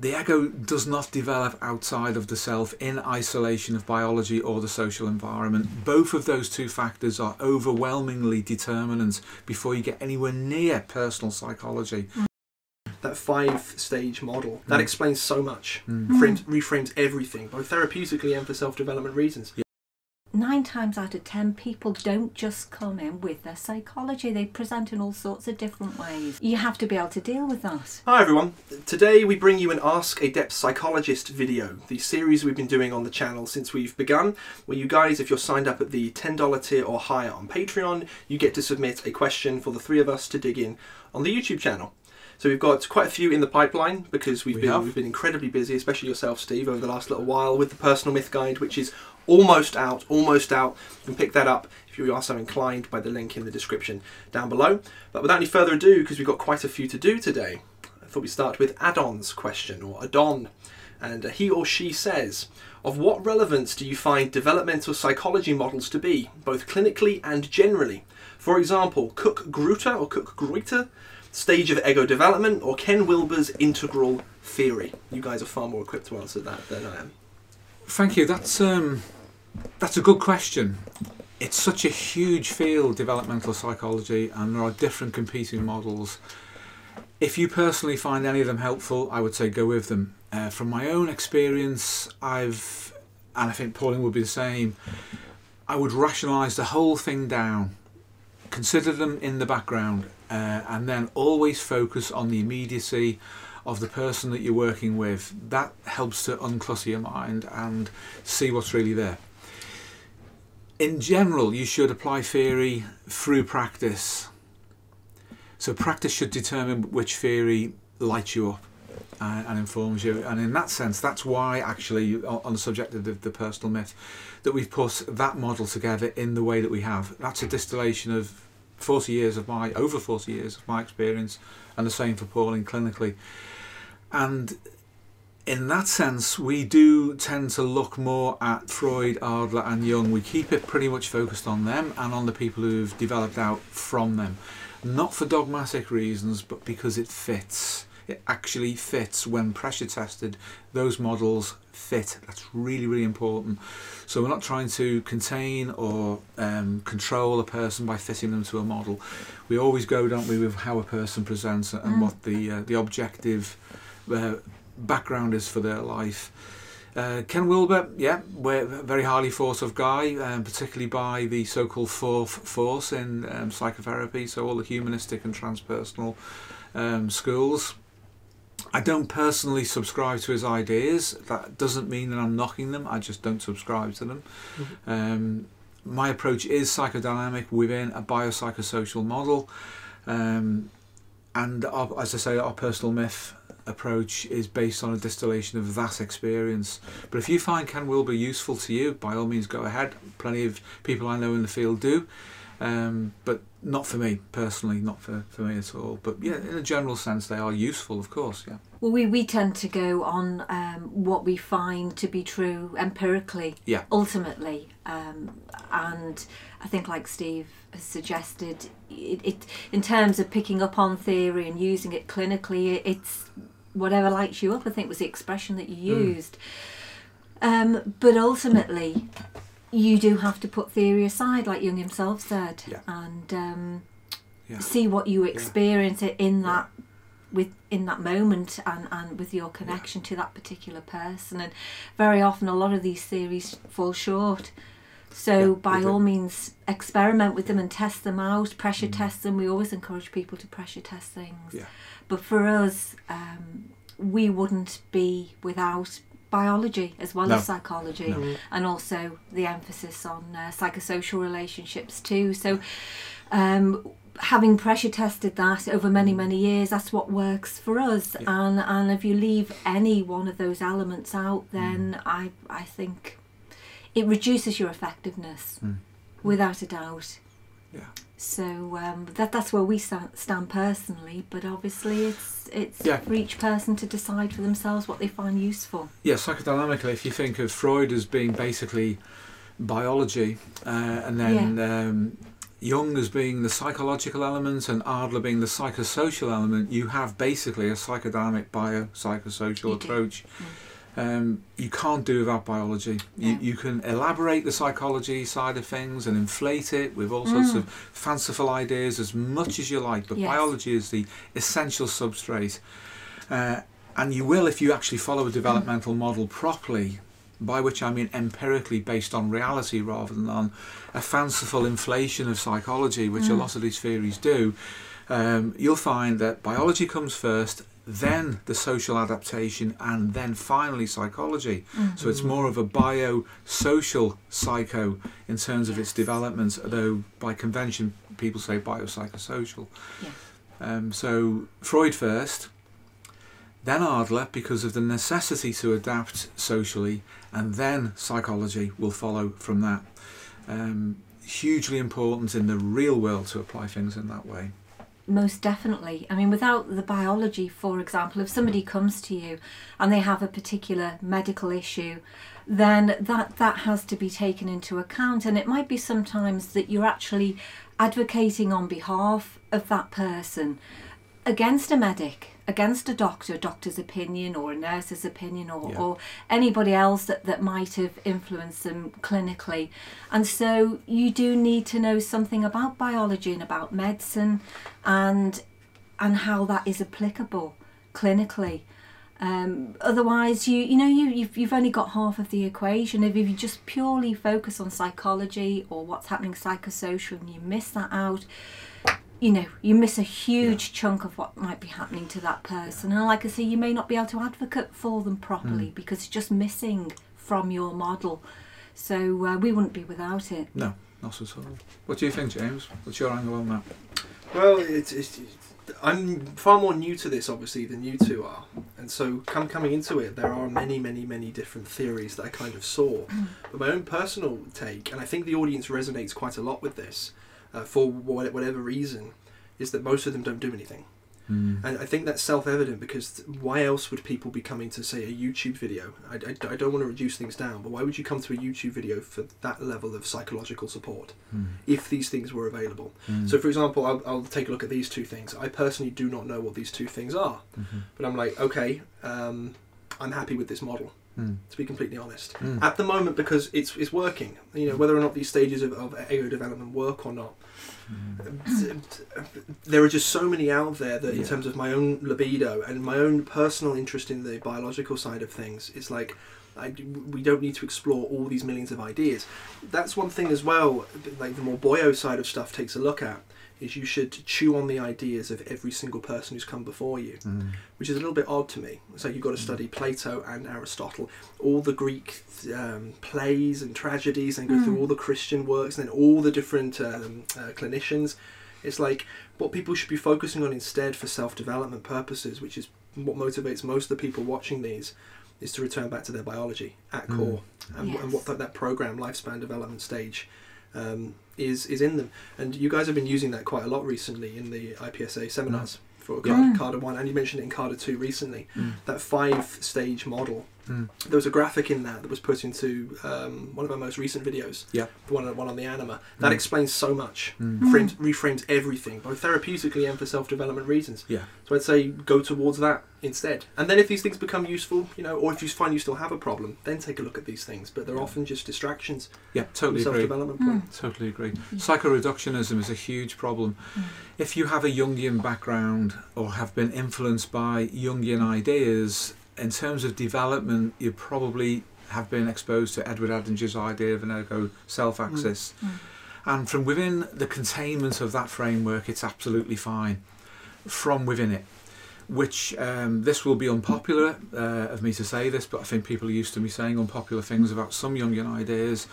the ego does not develop outside of the self in isolation of biology or the social environment. Both of those two factors are overwhelmingly determinants before you get anywhere near personal psychology. That five stage model that Mm. explains so much, Mm. frames, reframes everything, both therapeutically and for self development reasons. Nine times out of ten, people don't just come in with their psychology. They present in all sorts of different ways. You have to be able to deal with that. Hi everyone. Today we bring you an Ask a Depth Psychologist video, the series we've been doing on the channel since we've begun, where you guys, if you're signed up at the $10 tier or higher on Patreon, you get to submit a question for the three of us to dig in on the YouTube channel. So we've got quite a few in the pipeline because we've We been have. we've been incredibly busy, especially yourself, Steve, over the last little while with the personal myth guide, which is almost out, almost out. You can pick that up if you are so inclined by the link in the description down below. But without any further ado, because we've got quite a few to do today, I thought we'd start with Adon's question, or Adon. And uh, he or she says, Of what relevance do you find developmental psychology models to be, both clinically and generally? For example, Cook Gruter or Cook Greuter, Stage of Ego Development, or Ken Wilber's Integral Theory? You guys are far more equipped to answer that than I am. Thank you. That's um, that's a good question. It's such a huge field, developmental psychology, and there are different competing models. If you personally find any of them helpful, I would say go with them. Uh, from my own experience, I've, and I think Pauline would be the same, I would rationalise the whole thing down, consider them in the background, uh, and then always focus on the immediacy of the person that you're working with. That helps to unclutter your mind and see what's really there. In general, you should apply theory through practice. So, practice should determine which theory lights you up and, and informs you. And in that sense, that's why, actually, on on the subject of the, the personal myth, that we've put that model together in the way that we have. That's a distillation of 40 years of my, over 40 years of my experience, and the same for Pauline clinically. And in that sense, we do tend to look more at Freud, Adler, and Jung. We keep it pretty much focused on them and on the people who've developed out from them. Not for dogmatic reasons, but because it fits. It actually fits when pressure tested. Those models fit. That's really, really important. So we're not trying to contain or um, control a person by fitting them to a model. We always go, don't we, with how a person presents and Mm. what the uh, the objective uh, background is for their life. Uh, Ken Wilber, yeah, we're very highly thought of guy, um, particularly by the so-called fourth force in um, psychotherapy, so all the humanistic and transpersonal um, schools. I don't personally subscribe to his ideas. That doesn't mean that I'm knocking them. I just don't subscribe to them. Um, my approach is psychodynamic within a biopsychosocial model, um, and our, as I say, our personal myth approach is based on a distillation of that experience. But if you find Ken Wilber useful to you, by all means go ahead. Plenty of people I know in the field do. Um, but not for me personally, not for, for me at all. But yeah, in a general sense, they are useful, of course. Yeah, Well, we, we tend to go on um, what we find to be true empirically, Yeah. ultimately. Um, and I think, like Steve has suggested, it, it in terms of picking up on theory and using it clinically, it, it's whatever lights you up, I think was the expression that you Mm. used. Um, but ultimately, you do have to put theory aside, like Jung himself said, Yeah. and um, yeah, see what you experience it in that with in that moment and and with your connection to that particular person. And very often a lot of these theories fall short. So Yeah, by all means experiment with them and test them out pressure test them. We always encourage people to pressure test things. Mm. Yeah. but for us um, we wouldn't be without biology as well No. as psychology No. and also the emphasis on uh, psychosocial relationships too. So, um, having pressure tested that over many many years, that's what works for us. Yeah. And and if you leave any one of those elements out, then I I think it reduces your effectiveness Mm. without a doubt. Yeah. So um, that that's where we sta- stand personally, but obviously it's it's Yeah. for each person to decide for themselves what they find useful. Yeah, psychodynamically, if you think of Freud as being basically biology, uh, and then um, Jung as being the psychological element and Adler being the psychosocial element, you have basically a psychodynamic biopsychosocial You do. Um, you can't do without biology. You, you can elaborate the psychology side of things and inflate it with all sorts Mm. of fanciful ideas as much as you like, but Yes. biology is the essential substrate. Uh, and you will if you actually follow a developmental model properly, by which I mean empirically based on reality rather than on a fanciful inflation of psychology, which a Mm. lot of these theories do. Um, you'll find that biology comes first, then the social adaptation, and then finally psychology. Mm. So it's more of a bio-social psycho in terms of its Yes. development, although by convention people say biopsychosocial. Yes. Um, so Freud first, then Adler because of the necessity to adapt socially, and then psychology will follow from that. Um, hugely important in the real world to apply things in that way. Most definitely. I mean, without the biology, for example, if somebody comes to you and they have a particular medical issue, then that, that has to be taken into account. And it might be sometimes that you're actually advocating on behalf of that person against a medic, against a doctor, a doctor's opinion or a nurse's opinion or, Yeah. or anybody else that, that might have influenced them clinically. And so you do need to know something about biology and about medicine and and how that is applicable clinically. Um, otherwise, you you know you you've, you've only got half of the equation. If you just purely focus on psychology or what's happening psychosocial, and you miss that out, you know you miss a huge chunk of what might be happening to that person. And like I say, you may not be able to advocate for them properly because it's just missing from your model. So uh, we wouldn't be without it. No, not at all. What do you think, James? What's your angle on that? Well, it's, it's, I'm far more new to this, obviously, than you two are, and so come coming into it, there are many, many, many different theories that I kind of saw. But my own personal take, and I think the audience resonates quite a lot with this, uh, for whatever reason, is that most of them don't do anything. Mm. And I think that's self-evident because why else would people be coming to say a YouTube video? I, I, I don't want to reduce things down, but why would you come to a YouTube video for that level of psychological support Mm. if these things were available? Mm. So, for example, I'll, I'll take a look at these two things. I personally do not know what these two things are, Mhm. but I'm like, okay, um, I'm happy with this model. Mm. To be completely honest, Mm. at the moment because it's it's working. You know whether or not these stages of, of ego development work or not. There are just so many out there that, in terms of my own libido and my own personal interest in the biological side of things, it's like I, we don't need to explore all these millions of ideas. That's one thing as well. Like the more boyo side of stuff takes a look at is you should chew on the ideas of every single person who's come before you Mm. which is a little bit odd to me. So you've got to study Plato and Aristotle, all the Greek um, plays and tragedies, and go Mm. through all the Christian works, and then all the different um, uh, clinicians. It's like what people should be focusing on instead for self-development purposes, which is what motivates most of the people watching these, is to return back to their biology at Mm. core, and, and what that, that program, lifespan development stage, um, is is in them. And you guys have been using that quite a lot recently in the IPSA seminars for Yeah. Carter, One, and you mentioned it in Carter Two recently. Mm. That five-stage model. Mm. There was a graphic in that that was put into um, one of our most recent videos. Yeah. The one, one on the anima. That Mm. explains so much. Mm. Frames, reframes everything, both therapeutically and for self-development reasons. Yeah. So I'd say go towards that instead. And then if these things become useful, you know, or if you find you still have a problem, then take a look at these things. But they're Yeah. often just distractions Yeah, totally agree. self-development point. Totally agree. Yeah. Psychoreductionism is a huge problem. Mm. If you have a Jungian background or have been influenced by Jungian ideas, in terms of development, you probably have been exposed to Edward Edinger's idea of an ego self axis. Mm. And from within the containment of that framework, it's absolutely fine. From within it. Which um, this will be unpopular uh, of me to say this, but I think people are used to me saying unpopular things about some Jungian ideas.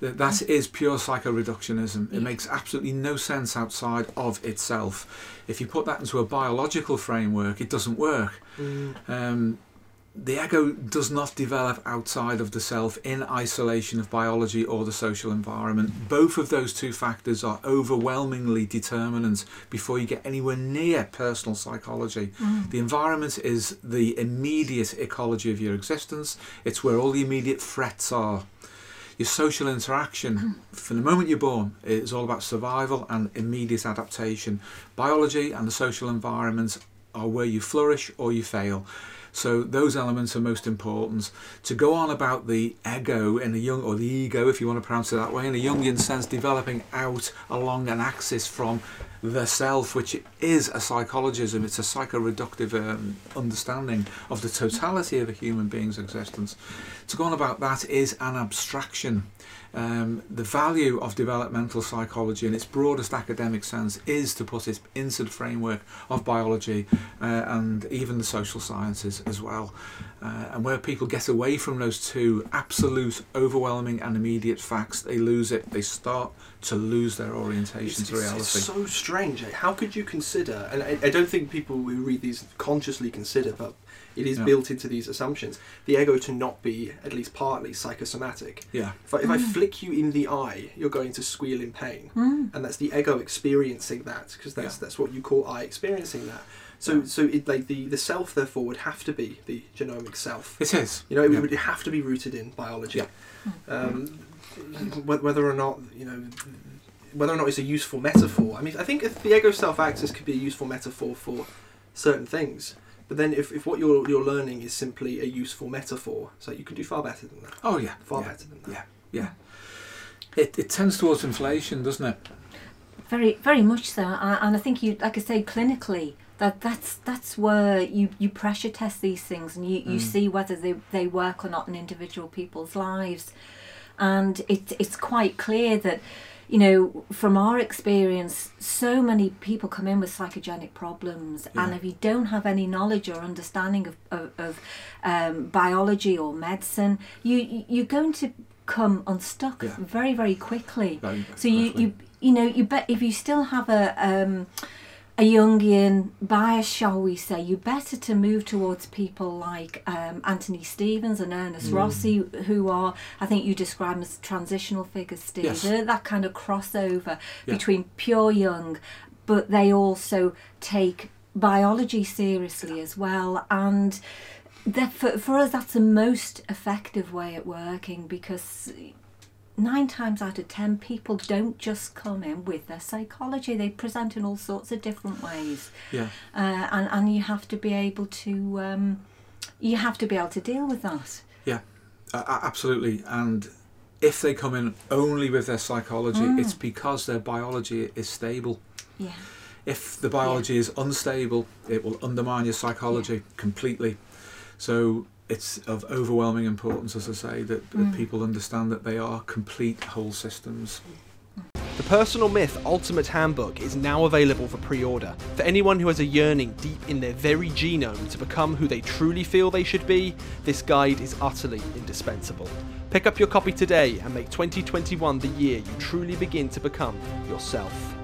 That that is pure psychoreductionism. It makes absolutely no sense outside of itself. If you put that into a biological framework, it doesn't work. Mm. Um, the ego does not develop outside of the self in isolation of biology or the social environment. Both of those two factors are overwhelmingly determinants before you get anywhere near personal psychology. Mm. The environment is the immediate ecology of your existence, it's where all the immediate threats are. Your social interaction from the moment you're born is all about survival and immediate adaptation. Biology and the social environment are where you flourish or you fail. So those elements are most important. To go on about the ego in a young, or the ego, if you want to pronounce it that way, in a Jungian sense, developing out along an axis from the self, which is a psychologism, it's a psychoreductive um, understanding of the totality of a human being's existence. To go on about that is an abstraction. Um, the value of developmental psychology in its broadest academic sense is to put it into the framework of biology uh, and even the social sciences as well. Uh, and where people get away from those two absolute, overwhelming, and immediate facts, they lose it. They start to lose their orientation It's, to reality. it's so strange. eh? How could you consider? And I, I don't think people who read these consciously consider, but it is Yeah. built into these assumptions. The ego to not be at least partly psychosomatic. yeah, If I, if I flick you in the eye, you're going to squeal in pain, Mm. and that's the ego experiencing that because that's Yeah. that's what you call I experiencing that. So so it like the the self therefore would have to be the genomic self. it is. You know, it Yeah. would have to be rooted in biology. Yeah. Um, wh- whether or not you know, whether or not it's a useful metaphor. I mean, I think if the ego self-axis could be a useful metaphor for certain things. But then, if, if what you're you're learning is simply a useful metaphor, so you can do far better than that. Oh yeah, Far yeah. better than that. Yeah, yeah. It, it tends towards inflation, doesn't it? Very, very much so. And and I think you, like I say, clinically, that that's that's where you, you pressure test these things and you, you Mm. see whether they, they work or not in individual people's lives. And it, it's quite clear that, you know, from our experience, so many people come in with psychogenic problems, and if you don't have any knowledge or understanding of, of, of um, biology or medicine, you you- you're going to come unstuck Yeah. very very quickly. So you, you you know you bet if you still have a um, a Jungian bias, shall we say, you better to move towards people like um, Anthony Stevens and Ernest Mm. Rossi, who are I think you describe them as transitional figures, Steve. Yes. They're that kind of crossover Yeah. between pure Jung, but they also take biology seriously as well and. For, for us, that's the most effective way at working because nine times out of ten people don't just come in with their psychology they present in all sorts of different ways Yeah. uh, and, and you have to be able to um, you have to be able to deal with that Yeah, uh, absolutely. And if they come in only with their psychology, Mm. it's because their biology is stable. yeah If the biology is unstable, it will undermine your psychology completely. So it's of overwhelming importance, as I say, that, that Mm. people understand that they are complete whole systems. The Personal Myth Ultimate Handbook is now available for pre order. For anyone who has a yearning deep in their very genome to become who they truly feel they should be, this guide is utterly indispensable. Pick up your copy today and make 2021 the year you truly begin to become yourself.